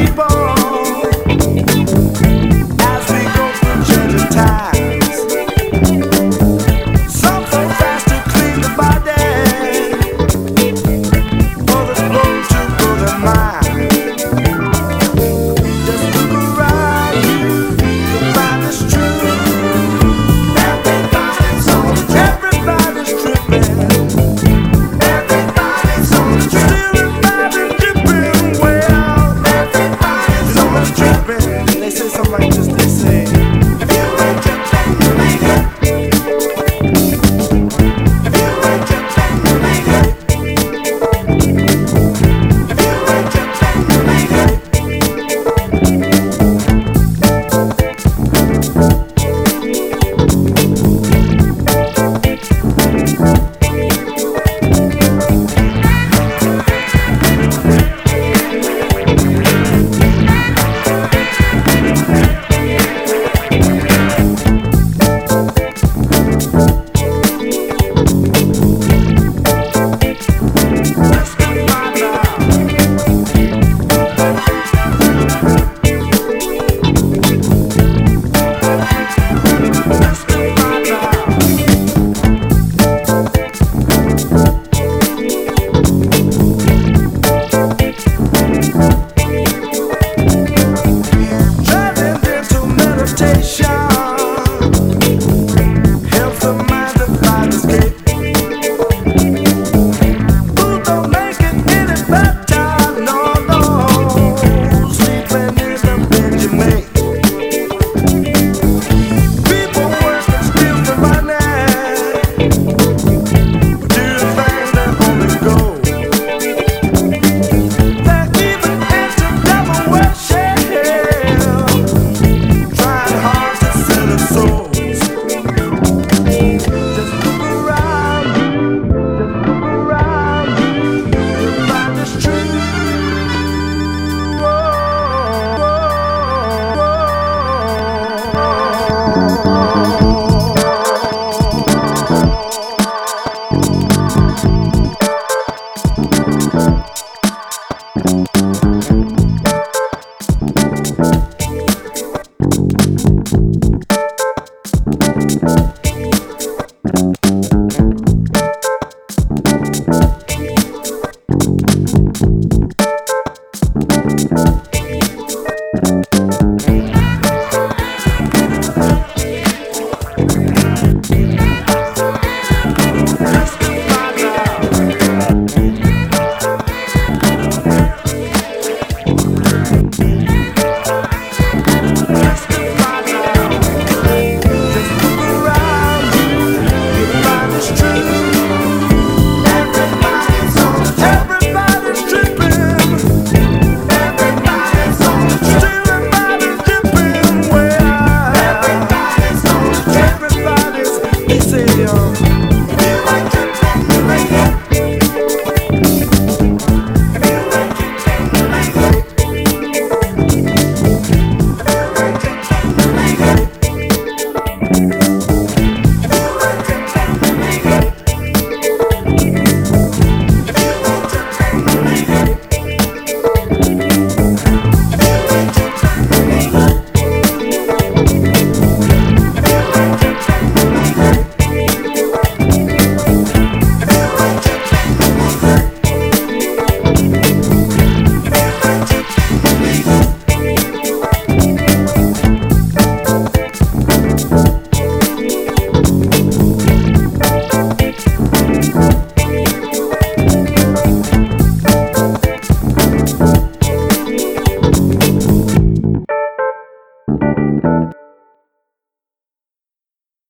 People.